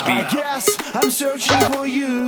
must. I guess I'm searching for you.